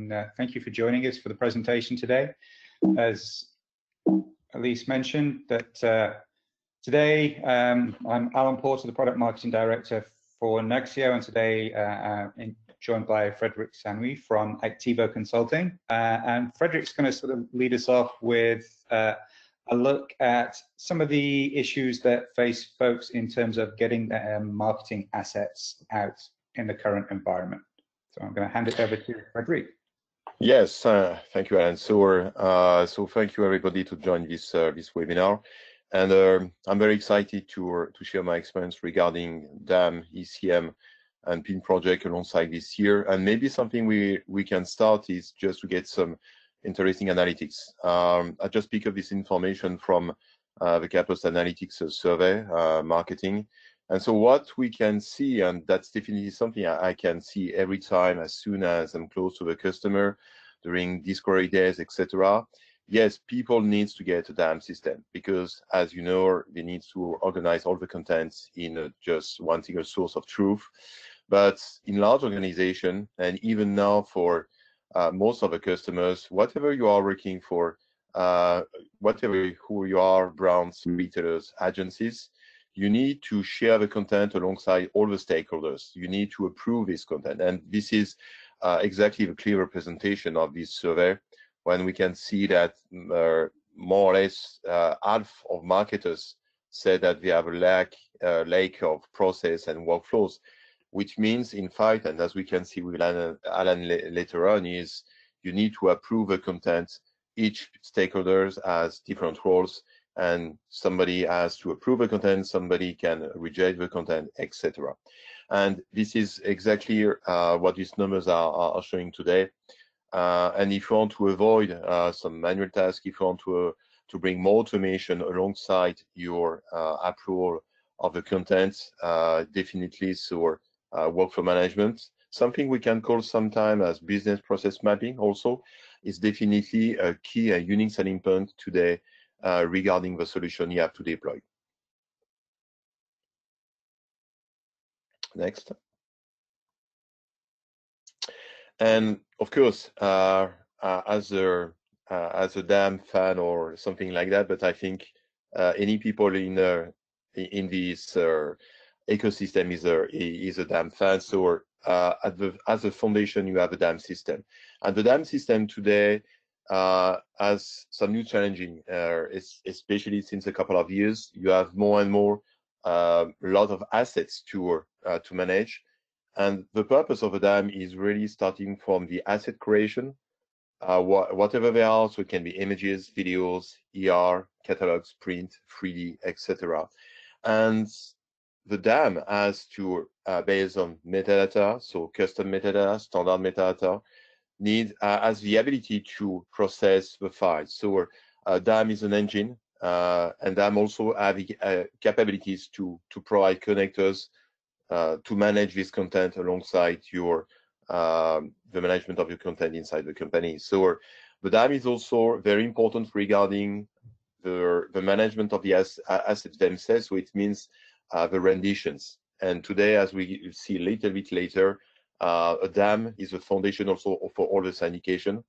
and uh, thank you for joining us for the presentation today. As Elise mentioned, that uh, today um, I'm Alan Porter, the Product Marketing Director for Nuxeo, and today uh, uh in, joined by Frederick Sanui from Activo Consulting. Uh, and Frederick's going to sort of lead us off with uh, a look at some of the issues that face folks in terms of getting their um, marketing assets out in the current environment. So I'm going to hand it over to Frederick. Yes, uh, thank you, Alan. So, uh, so thank you everybody to join this uh, this webinar, and um, I'm very excited to to share my experience regarding DAM, ECM, and PIM project alongside this year. And maybe something we we can start is just to get some interesting analytics. Um, I just pick up this information from uh, the Catalyst Analytics survey, uh, marketing, and so what we can see, and that's definitely something I, can see every time as soon as I'm close to the customer during discovery days, etc. Yes, people needs to get a DAM system because, as you know, they need to organize all the contents in a, just one single source of truth. But in large organization, and even now for uh, most of the customers, whatever you are working for, uh, whatever who you are, brands, retailers, agencies, you need to share the content alongside all the stakeholders. You need to approve this content. And this is uh, exactly the clear representation of this survey when we can see that mm, uh, more or less uh, half of marketers said that they have a lack, uh, lack of process and workflows, which means in fact, and as we can see with Alan, Alan later on, is you need to approve the content. Each stakeholders has different roles and somebody has to approve the content, somebody can reject the content, etc. And this is exactly uh, what these numbers are, are showing today. Uh, and if you want to avoid uh, some manual tasks, if you want to, uh, to bring more automation alongside your uh, approval of the content, uh, definitely so workflow management, something we can call sometime as business process mapping also is definitely a key and unique selling point today uh, regarding the solution you have to deploy. Next. And of course, uh, uh, as a uh, as a DAM fan or something like that, but I think any people in in this ecosystem is a is a DAM fan. So the as a foundation, you have a DAM system, and the DAM system today uh, as some new challenging, uh, especially since a couple of years. You have more and more a lot of assets to uh, to manage, and the purpose of a DAM is really starting from the asset creation, uh, wh whatever they are. So it can be images, videos, ER, catalogs, print, 3D, etc. And the DAM has to, uh, based on metadata, so custom metadata, standard metadata, need uh, has the ability to process the files. So uh, DAM is an engine, uh, and DAM also have capabilities to to provide connectors to manage this content alongside your um, the management of your content inside the company. So the DAM is also very important regarding the the management of the as, assets themselves. So it means uh, the renditions. And today, as we see a little bit later, uh, a DAM is a foundation also for all the syndication.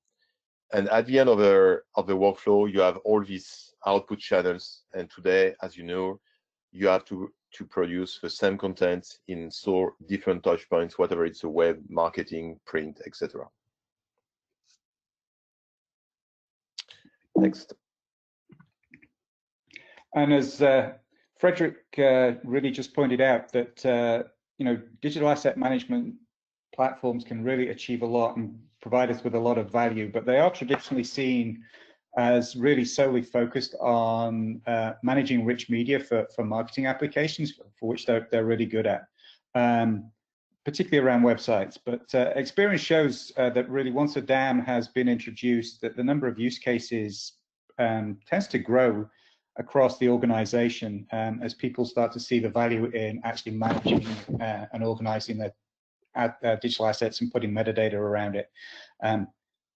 And at the end of the of the workflow, you have all these output channels. And today, as you know, you have to to produce the same content in so different touch points, whatever it's a web, marketing, print, etc. Next. And as uh, Frederick uh, really just pointed out that uh, you know digital asset management platforms can really achieve a lot and provide us with a lot of value, but they are traditionally seen as really solely focused on uh, managing rich media for, for marketing applications, for which they're, they're really good at, um, particularly around websites. But uh, experience shows uh, that really once a DAM has been introduced, that the number of use cases um, tends to grow across the organization um, as people start to see the value in actually managing uh, and organizing their, uh, digital assets and putting metadata around it. Um,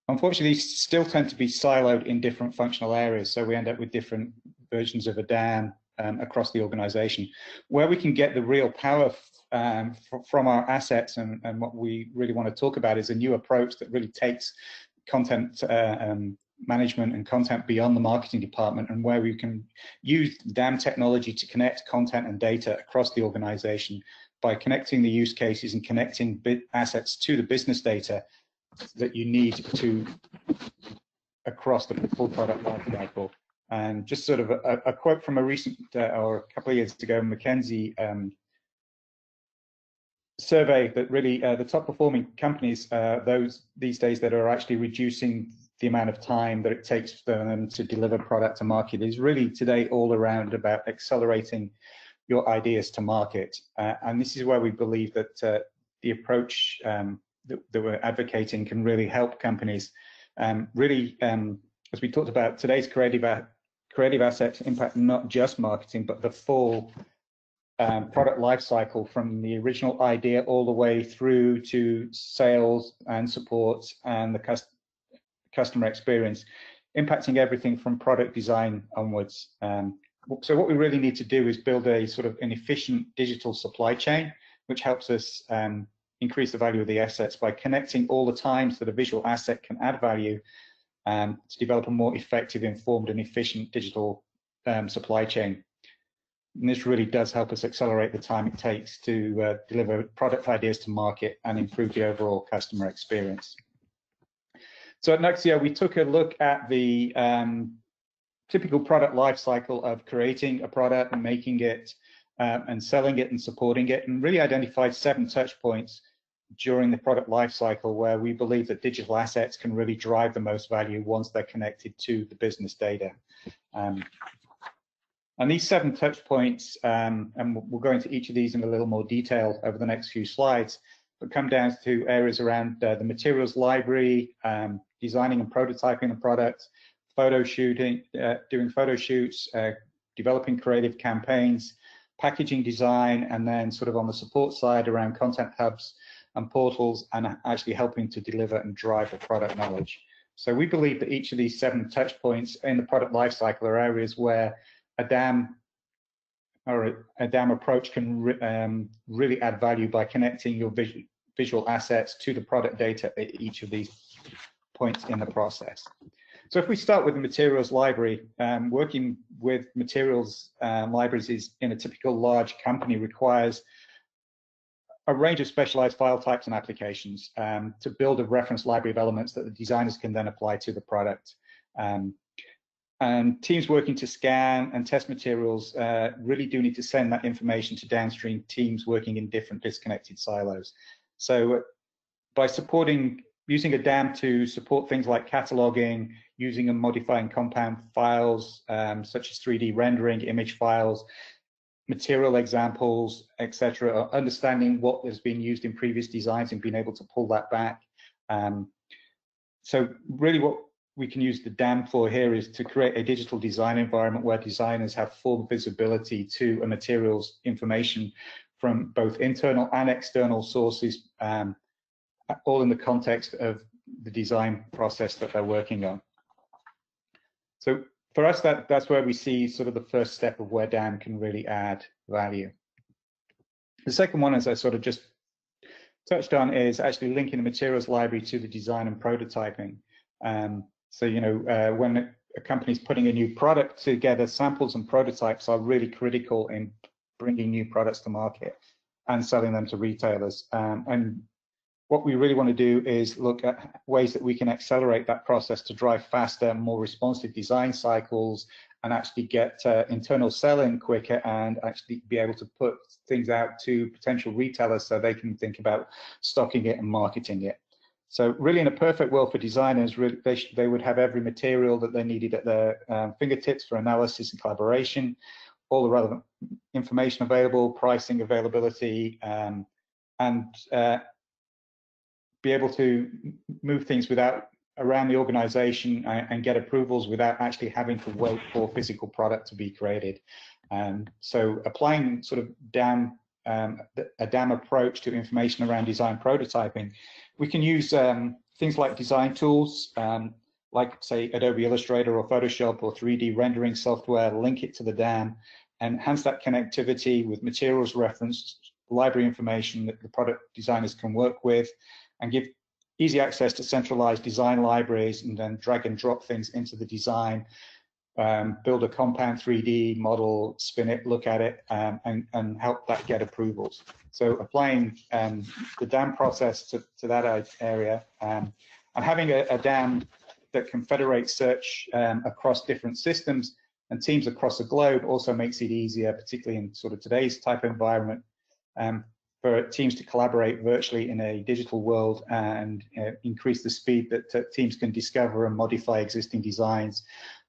unfortunately, these still tend to be siloed in different functional areas, so we end up with different versions of a DAM um, across the organization. Where we can get the real power um, from our assets and, and, what we really want to talk about is a new approach that really takes content uh, um, management and content beyond the marketing department and where we can use DAM technology to connect content and data across the organization by connecting the use cases and connecting assets to the business data that you need to across the full product lifecycle. And just sort of a, a quote from a recent uh, or a couple of years ago, McKinsey um, survey that really uh, the top performing companies, uh, those these days that are actually reducing the amount of time that it takes for them to deliver product to market is really today all around about accelerating your ideas to market. Uh, and this is where we believe that uh, the approach um, that, that, we're advocating can really help companies um, really, um, as we talked about, today's creative, creative assets impact not just marketing, but the full um, product life cycle from the original idea all the way through to sales and support and the cust customer experience, impacting everything from product design onwards. Um, so what we really need to do is build a sort of an efficient digital supply chain, which helps us um, increase the value of the assets by connecting all the times that a visual asset can add value um, to develop a more effective, informed and efficient digital um, supply chain. And this really does help us accelerate the time it takes to uh, deliver product ideas to market and improve the overall customer experience. So at Nuxeo, we took a look at the um, typical product life cycle of creating a product and making it um, and selling it and supporting it and really identified seven touch points during the product life cycle where we believe that digital assets can really drive the most value once they're connected to the business data. Um, and these seven touch points, um, and we'll go into each of these in a little more detail over the next few slides, but come down to areas around uh, the materials library, um, designing and prototyping the product, photo shooting, uh, doing photo shoots, uh, developing creative campaigns, packaging design, and then sort of on the support side around content hubs and portals and actually helping to deliver and drive the product knowledge. So we believe that each of these seven touch points in the product lifecycle are areas where a DAM or a, DAM approach can re, um, really add value by connecting your visual, visual assets to the product data at each of these points in the process. So if we start with the materials library, um, working with materials um, libraries is in a typical large company requires a range of specialized file types and applications um, to build a reference library of elements that the designers can then apply to the product. Um, and teams working to scan and test materials uh, really do need to send that information to downstream teams working in different disconnected silos. So by supporting, using a DAM to support things like cataloging, using and modifying compound files, um, such as 3D rendering, image files, material examples, etc., understanding what has been used in previous designs and being able to pull that back. Um, so really what we can use the DAM for here is to create a digital design environment where designers have full visibility to a materials information from both internal and external sources, um, all in the context of the design process that they're working on. So for us, that, that's where we see sort of the first step of where DAM can really add value. The second one, as I sort of just touched on, is actually linking the materials library to the design and prototyping. Um, so, you know, uh, when a company's putting a new product together, samples and prototypes are really critical in bringing new products to market and selling them to retailers. Um, and what we really want to do is look at ways that we can accelerate that process to drive faster, more responsive design cycles and actually get uh, internal selling quicker and actually be able to put things out to potential retailers so they can think about stocking it and marketing it. So really in a perfect world for designers, really, they, they would have every material that they needed at their um, fingertips for analysis and collaboration, all the relevant information available, pricing availability, um, and uh, be able to move things without around the organization and, and, get approvals without actually having to wait for physical product to be created. Um, so applying sort of DAM, um, a DAM approach to information around design prototyping we can use um, things like design tools, um, like say Adobe Illustrator or Photoshop or 3D rendering software, link it to the DAM, enhance that connectivity with materials reference library information that the product designers can work with and give easy access to centralized design libraries and then drag and drop things into the design, um, build a compound 3D model, spin it, look at it, um, and, and help that get approvals. So applying um, the DAM process to, to that area um, and having a, a, DAM that can federate search um, across different systems and teams across the globe also makes it easier, particularly in sort of today's type of environment, um, for teams to collaborate virtually in a digital world and uh, increase the speed that uh, teams can discover and modify existing designs,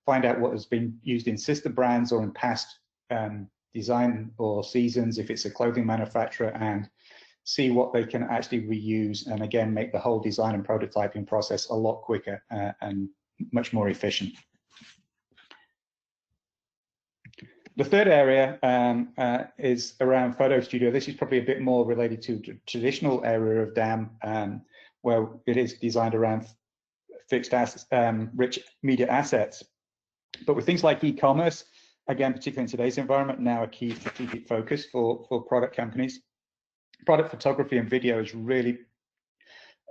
find out what has been used in sister brands or in past um, design or seasons if it's a clothing manufacturer and see what they can actually reuse and again make the whole design and prototyping process a lot quicker uh, and much more efficient. The third area um, uh, is around Photo Studio. This is probably a bit more related to the traditional area of DAM, um, where it is designed around fixed assets, um, rich media assets. But with things like e-commerce, again, particularly in today's environment, now a key strategic focus for, for product companies. Product photography and video is really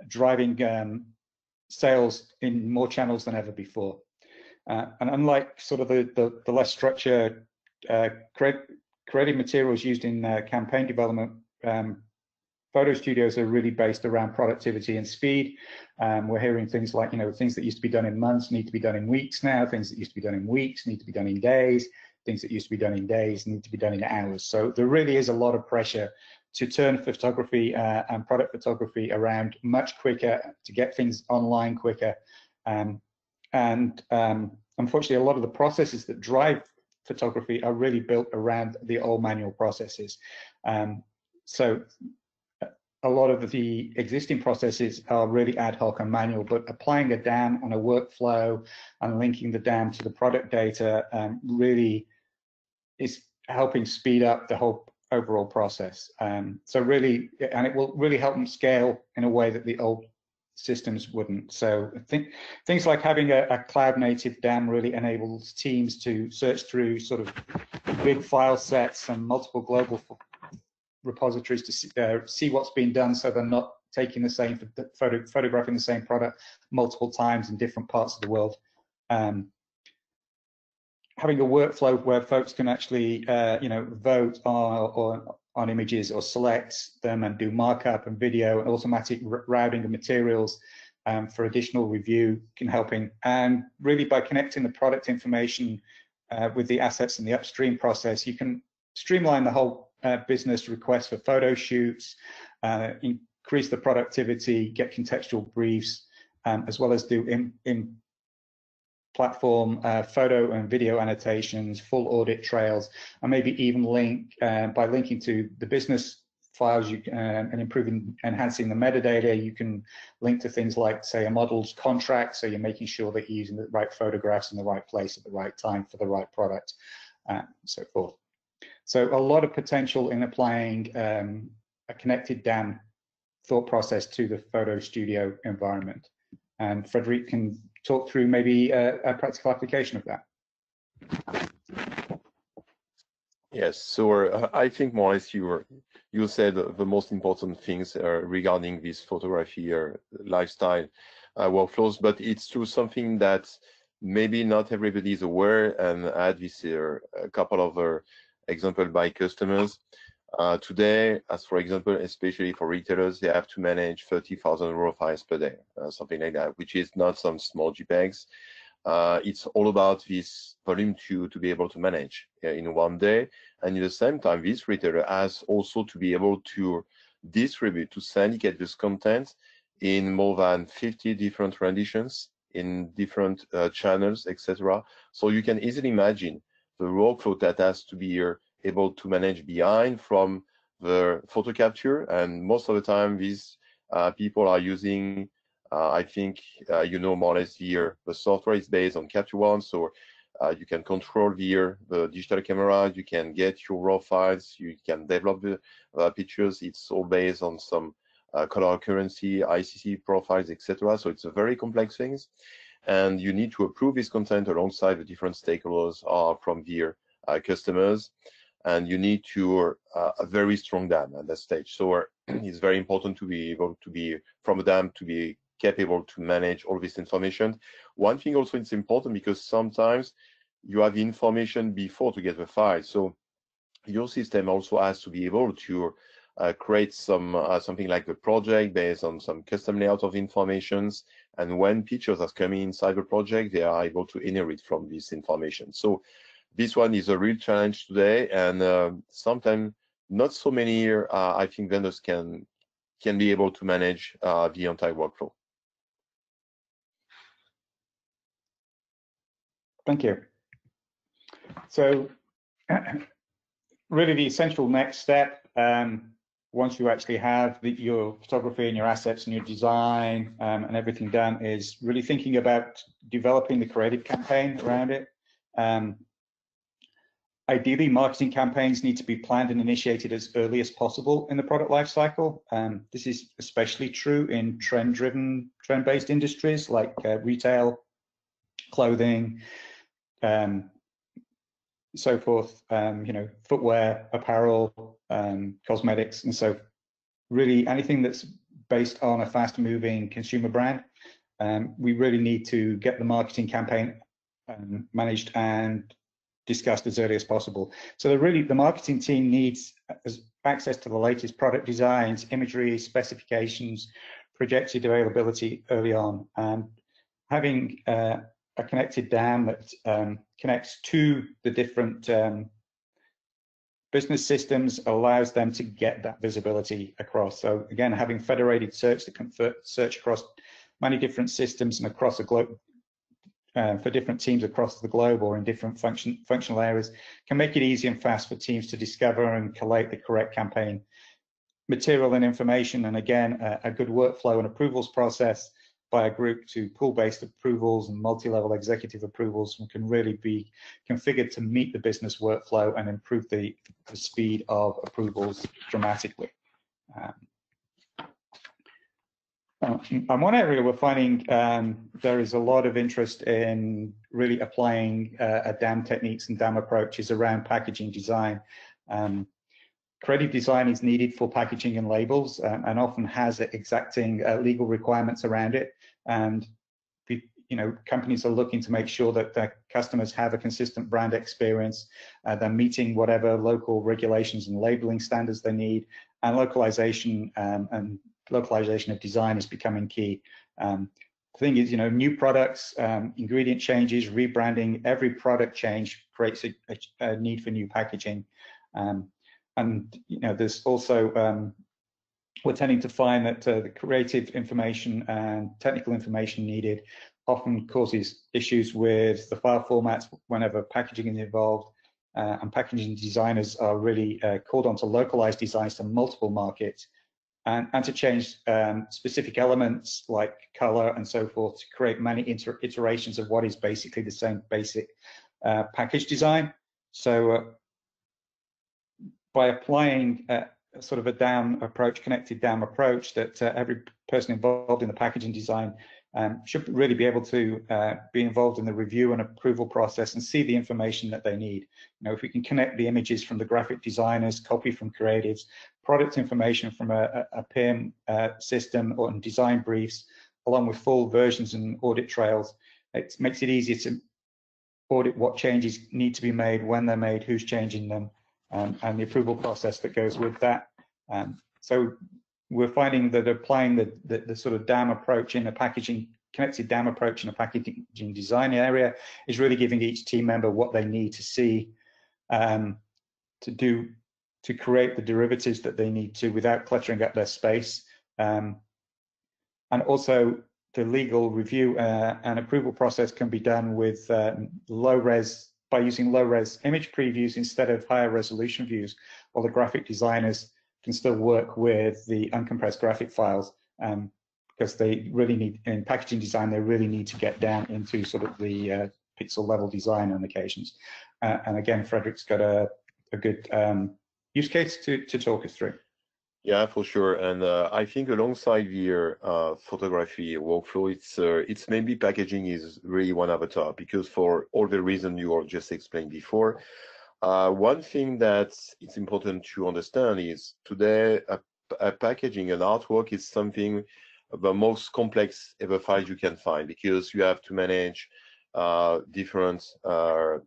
driving um, sales in more channels than ever before. Uh, and unlike sort of the, the, the less structured creative materials used in uh, campaign development, um, photo studios are really based around productivity and speed. Um, we're hearing things like, you know, things that used to be done in months need to be done in weeks now, things that used to be done in weeks need to be done in days, things that used to be done in days need to be done in hours. So there really is a lot of pressure to turn photography uh, and product photography around much quicker, to get things online quicker. Um, and um, unfortunately, a lot of the processes that drive photography are really built around the old manual processes. Um, so a lot of the existing processes are really ad hoc and manual, but applying a DAM on a workflow and linking the DAM to the product data um, really is helping speed up the whole overall process. Um, so really, and it will really help them scale in a way that the old systems wouldn't. So think things like having a, a, cloud native DAM really enables teams to search through sort of big file sets and multiple global repositories to see, uh, see what's been done so they're not taking the same photo, photographing the same product multiple times in different parts of the world. Um, having a workflow where folks can actually, uh, you know, vote or, or on images or select them and do markup and video and automatic routing of materials um, for additional review can help in. And really by connecting the product information uh, with the assets in the upstream process, you can streamline the whole uh, business request for photo shoots, uh, increase the productivity, get contextual briefs, um, as well as do in, in platform, uh, photo and video annotations, full audit trails, and maybe even link uh, by linking to the business files you uh, and improving, enhancing the metadata, you can link to things like, say, a model's contract, so you're making sure that you're using the right photographs in the right place at the right time for the right product, and so forth. So a lot of potential in applying um, a connected DAM thought process to the photo studio environment. And Frederic can talk through maybe a, a practical application of that. Yes, so uh, I think more or less you were, you said the most important things uh, regarding this photography or uh, lifestyle uh, workflows, but it's true something that maybe not everybody is aware, and I had this uh, a couple of uh, examples by customers. Uh, today, as for example, especially for retailers, they have to manage 30,000 raw files per day, uh, something like that, which is not some small JPEGs. Uh, it's all about this volume to, to be able to manage in one day. And at the same time, this retailer has also to be able to distribute, to syndicate this content in more than 50 different renditions in different uh, channels, etc. So you can easily imagine the workflow that has to be here able to manage behind from the photo capture. And most of the time, these uh, people are using, uh, I think, uh, you know, more or less here, the software is based on Capture One. So uh, you can control here the digital camera, you can get your raw files, you can develop the uh, pictures. It's all based on some uh, color currency, ICC profiles, etc. So it's a very complex things. And you need to approve this content alongside the different stakeholders are from their customers. And you need to uh, a very strong dam at that stage. So it's very important to be able to be from a dam to be capable to manage all this information. One thing also it's important because sometimes you have information before to get the file. So your system also has to be able to uh, create some uh, something like the project based on some custom layout of informations. And when pictures are coming inside the project, they are able to inherit from this information. So this one is a real challenge today, and uh, sometimes not so many, uh, I think, vendors can can be able to manage uh, the entire workflow. Thank you. So really the essential next step, um, once you actually have the, your photography and your assets and your design um, and everything done is really thinking about developing the creative campaign around it. Um, ideally, marketing campaigns need to be planned and initiated as early as possible in the product lifecycle. Um, this is especially true in trend-driven, trend-based industries like uh, retail, clothing, um, so forth, um, you know, footwear, apparel, um, cosmetics, and so really anything that's based on a fast moving consumer brand. Um, we really need to get the marketing campaign um, managed and discussed as early as possible. So the really the marketing team needs access to the latest product designs, imagery, specifications, projected availability early on, and having uh, a connected dam that um, connects to the different um, business systems allows them to get that visibility across. So again, having federated search that can search across many different systems and across a globe uh, for different teams across the globe or in different function, functional areas can make it easy and fast for teams to discover and collate the correct campaign material and information. And again, a, a good workflow and approvals process by a group to pool-based approvals and multi-level executive approvals can really be configured to meet the business workflow and improve the, the speed of approvals dramatically. Um, and one area we're finding um, there is a lot of interest in really applying uh, dam techniques and dam approaches around packaging design. Um, Creative design is needed for packaging and labels um, and often has exacting uh, legal requirements around it. And you know, companies are looking to make sure that their customers have a consistent brand experience. Uh, they're meeting whatever local regulations and labeling standards they need, and localization um, and localization of design is becoming key. Um, the thing is, you know, new products, um, ingredient changes, rebranding, every product change creates a, a, a need for new packaging. Um, and you know, there's also um, we're tending to find that uh, the creative information and technical information needed often causes issues with the file formats whenever packaging is involved. Uh, and packaging designers are really uh, called on to localize designs to multiple markets and, and to change um, specific elements like color and so forth to create many iterations of what is basically the same basic uh, package design. So uh, by applying a, sort of a dam approach, connected dam approach that uh, every person involved in the packaging design um, should really be able to uh, be involved in the review and approval process and see the information that they need. You know, if we can connect the images from the graphic designers, copy from creatives, product information from a, a PIM uh, system or design briefs, along with full versions and audit trails, it makes it easier to audit what changes need to be made, when they're made, who's changing them, um, and the approval process that goes with that. Um, so we're finding that applying the, the, the, sort of dam approach in a packaging, connected dam approach in a packaging design area is really giving each team member what they need to see um, to do, to create the derivatives that they need to without cluttering up their space. Um, and also the legal review uh, and approval process can be done with uh, low res by using low res image previews instead of higher resolution views, while the graphic designers can still work with the uncompressed graphic files um, because they really need, in packaging design, they really need to get down into sort of the uh, pixel level design on occasions. Uh, and again, Frederick's got a, a good um, use case to, to talk us through. Yeah, for sure. And uh, I think alongside the uh, photography workflow, it's uh, it's maybe packaging is really one avatar because for all the reason you just explained before, Uh, one thing that it's important to understand is today a, a packaging and artwork is something the most complex ever files you can find because you have to manage uh, different uh,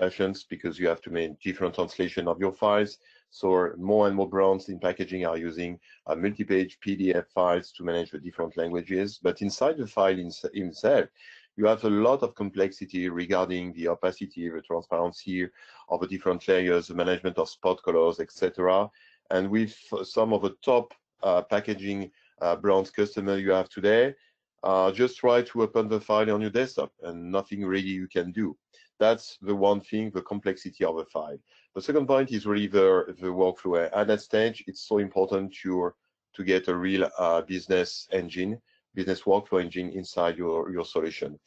versions because you have to make different translation of your files. So more and more brands in packaging are using uh, multi-page PDF files to manage the different languages. But inside the file in, itself, you have a lot of complexity regarding the opacity, the transparency of the different layers, the management of spot colors, etc. And with some of the top uh, packaging uh, brands customer you have today, uh, just try to open the file on your desktop and nothing really you can do. That's the one thing, the complexity of the file. The second point is really the, the workflow. At that stage, it's so important to, to get a real uh, business engine, business workflow engine inside your, your solution.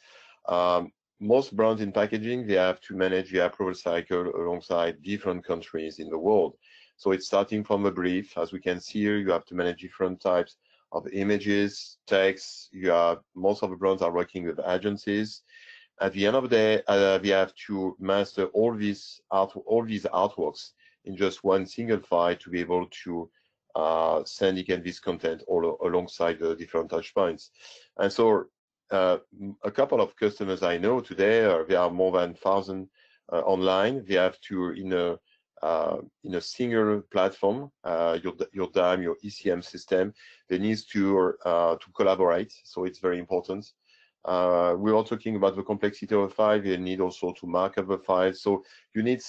Um, most brands in packaging, they have to manage the approval cycle alongside different countries in the world. So it's starting from a brief. As we can see here, you have to manage different types of images, text. You have most of the brands are working with agencies. At the end of the day, uh, we have to master all these art, all these artworks in just one single file to be able to uh, syndicate this content all alongside the different touch points. And so uh, a couple of customers I know today, are, there are more than 1,000 uh, online. They have to, in a uh, in a single platform, uh, your your DAM, your ECM system, they need to uh, to collaborate. So it's very important. Uh, we are talking about the complexity of a file. You need also to mark up a file. So you need,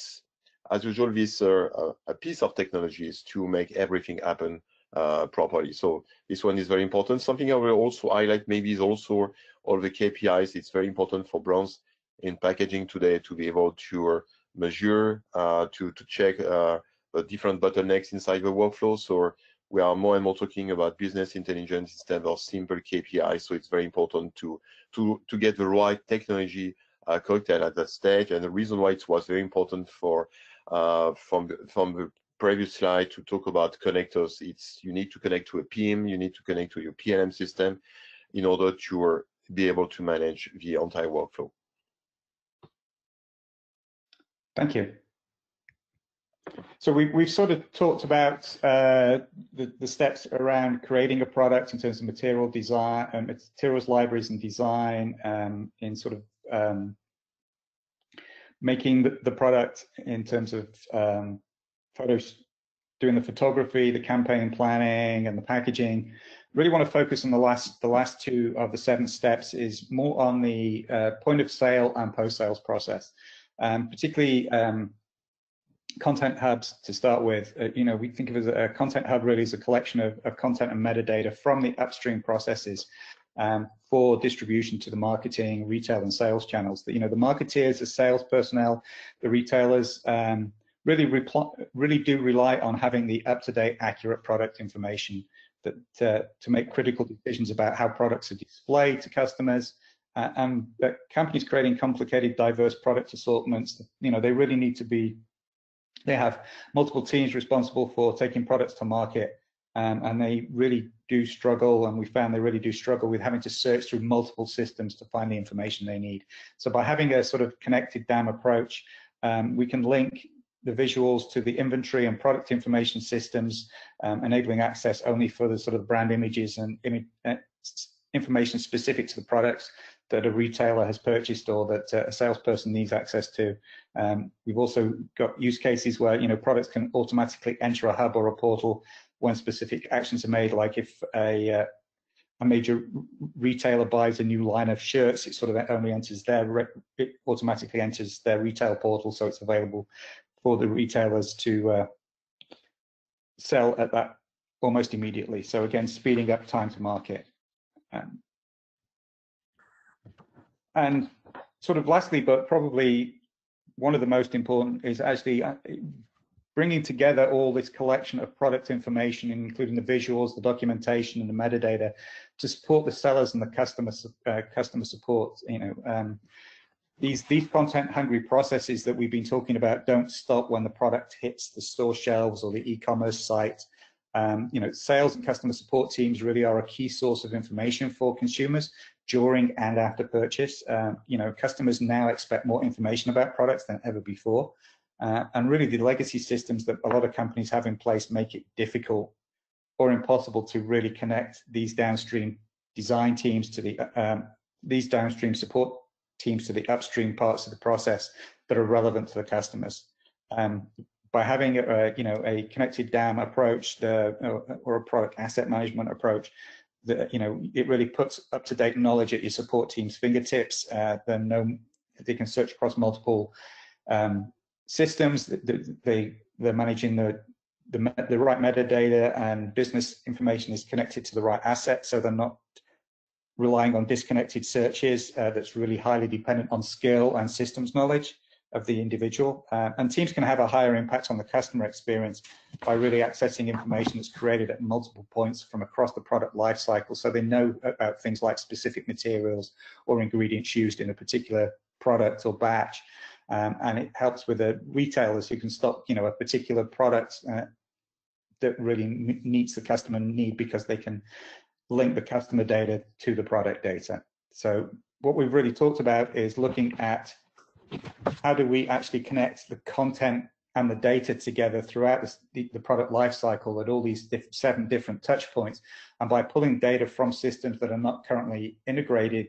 as usual, this uh, a piece of technologies to make everything happen uh, properly. So this one is very important. Something I will also highlight maybe is also all the KPIs. It's very important for brands in packaging today to be able to measure, uh, to, to check uh, the different bottlenecks inside the workflow. So we are more and more talking about business intelligence instead of simple KPI. So it's very important to, to, to get the right technology uh, cocktail at that stage. And the reason why it was very important for uh, from the, from the previous slide to talk about connectors, it's you need to connect to a PIM, you need to connect to your PLM system in order to be able to manage the entire workflow. Thank you. So we, we've sort of talked about uh, the, the steps around creating a product in terms of material design, um, materials libraries and design, um, in sort of um, making the, the, product in terms of um, photos, doing the photography, the campaign planning, and the packaging. Really want to focus on the last the last two of the seven steps is more on the uh, point of sale and post sales process um, particularly um, content hubs to start with. Uh, you know, we think of as a content hub really as a collection of, of content and metadata from the upstream processes um, for distribution to the marketing, retail, and sales channels. That you know, the marketeers, the sales personnel, the retailers um, really really do rely on having the up-to-date, accurate product information that uh, to make critical decisions about how products are displayed to customers, uh, and companies creating complicated, diverse product assortments, you know, they really need to be, they have multiple teams responsible for taking products to market, um, and they really do struggle, and we found they really do struggle with having to search through multiple systems to find the information they need. So by having a sort of connected DAM approach, um, we can link the visuals to the inventory and product information systems, um, enabling access only for the sort of brand images and uh, information specific to the products that a retailer has purchased or that uh, a salesperson needs access to. Um, we've also got use cases where you know products can automatically enter a hub or a portal when specific actions are made, like if a uh, a major retailer buys a new line of shirts, it sort of only enters their it automatically enters their retail portal, so it's available for the retailers to uh, sell at that almost immediately. So again, speeding up time to market. Um, and sort of lastly, but probably one of the most important is actually uh, bringing together all this collection of product information, including the visuals, the documentation, and the metadata, to support the sellers and the customer uh, customer support. You know, um, these these content hungry processes that we've been talking about don't stop when the product hits the store shelves or the e-commerce site. Um, you know, sales and customer support teams really are a key source of information for consumers during and after purchase. Um, you know, customers now expect more information about products than ever before. Uh, and really the legacy systems that a lot of companies have in place make it difficult or impossible to really connect these downstream design teams to the um, these downstream support teams to the upstream parts of the process that are relevant to the customers. Um, by having a, you know a connected dam approach the, or a product asset management approach that you know it really puts up to date knowledge at your support team's fingertips uh, then know they can search across multiple um, systems. They they're managing the, the the right metadata and business information is connected to the right asset so they're not relying on disconnected searches uh, that's really highly dependent on skill and systems knowledge of the individual. Uh, and teams can have a higher impact on the customer experience by really accessing information that's created at multiple points from across the product lifecycle. So they know about things like specific materials or ingredients used in a particular product or batch. Um, and it helps with the retailers who can stock, you know, a particular product uh, that really meets the customer need because they can link the customer data to the product data. So what we've really talked about is looking at how do we actually connect the content and the data together throughout the, the product lifecycle at all these diff seven different touch points. And by pulling data from systems that are not currently integrated,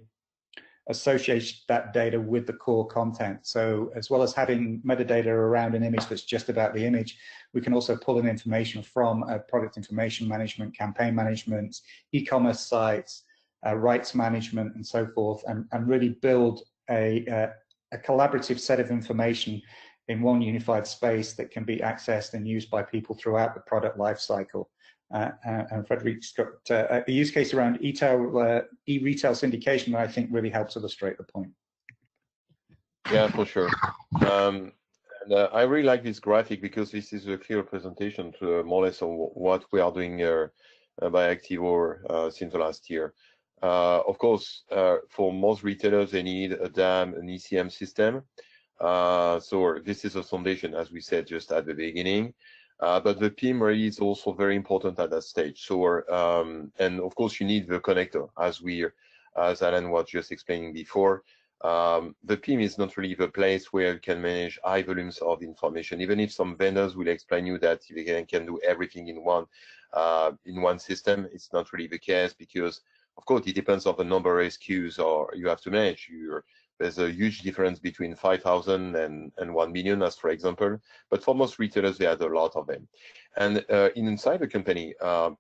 associate that data with the core content. So as well as having metadata around an image that's just about the image, we can also pull in information from uh, product information management, campaign management, e-commerce sites, uh, rights management, and so forth, and, and really build a, uh, a collaborative set of information in one unified space that can be accessed and used by people throughout the product lifecycle. Uh, uh, and Frederick's got uh, a use case around e-retail uh, e syndication that I think really helps illustrate the point. Yeah, for sure. Um, and uh, I really like this graphic because this is a clear presentation to uh, more or less on what we are doing here by Activo since the last year. Uh, of course, uh, for most retailers, they need a DAM, an ECM system. Uh, so this is a foundation, as we said just at the beginning. but the PIM really is also very important at that stage. So, um, and of course, you need the connector, as we, as Alan was just explaining before. Um, the PIM is not really the place where you can manage high volumes of information. Even if some vendors will explain you that they can, can do everything in one uh, in one system, it's not really the case because of course, it depends on the number of SKUs or you have to manage. You're, there's a huge difference between 5,000 and, and 1 million, as for example. But for most retailers, they have a lot of them. And uh, inside the company, um,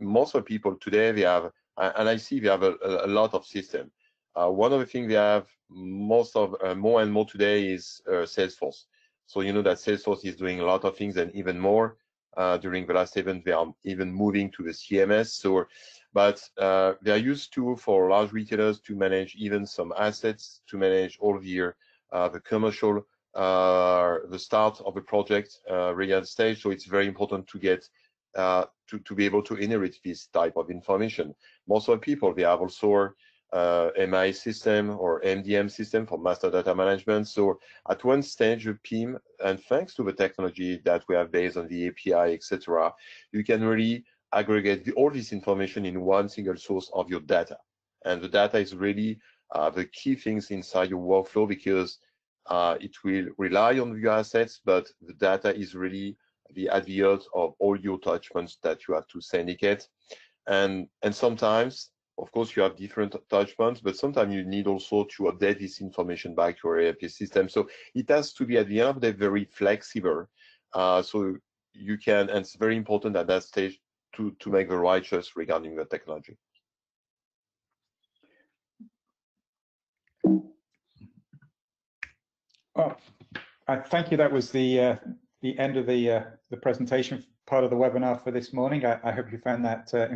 most of the people today, they have, and I see they have a, a lot of system. Uh, one of the things they have most of, uh, more and more today is uh, Salesforce. So you know that Salesforce is doing a lot of things and even more. Uh, during the last event, they are even moving to the CMS. So but uh, they are used to for large retailers to manage even some assets, to manage all year uh, the commercial, uh, the start of the project uh, really at stage. So it's very important to get uh, to, to be able to inherit this type of information. Most of the people, they have also uh, MI system or MDM system for master data management. So at one stage, the PIM, and thanks to the technology that we have based on the API, etc., you can really aggregate all this information in one single source of your data. And the data is really uh, the key things inside your workflow because uh, it will rely on your assets, but the data is really the advert of all your touchpoints that you have to syndicate. And, and sometimes, of course, you have different touchpoints, but sometimes you need also to update this information back to your ERP system. So it has to be at the end of the day very flexible. Uh, so you can, and it's very important at that stage to, to make the right choice regarding the technology. Well, I thank you. That was the uh, the end of the uh, the presentation part of the webinar for this morning. I, I hope you found that uh,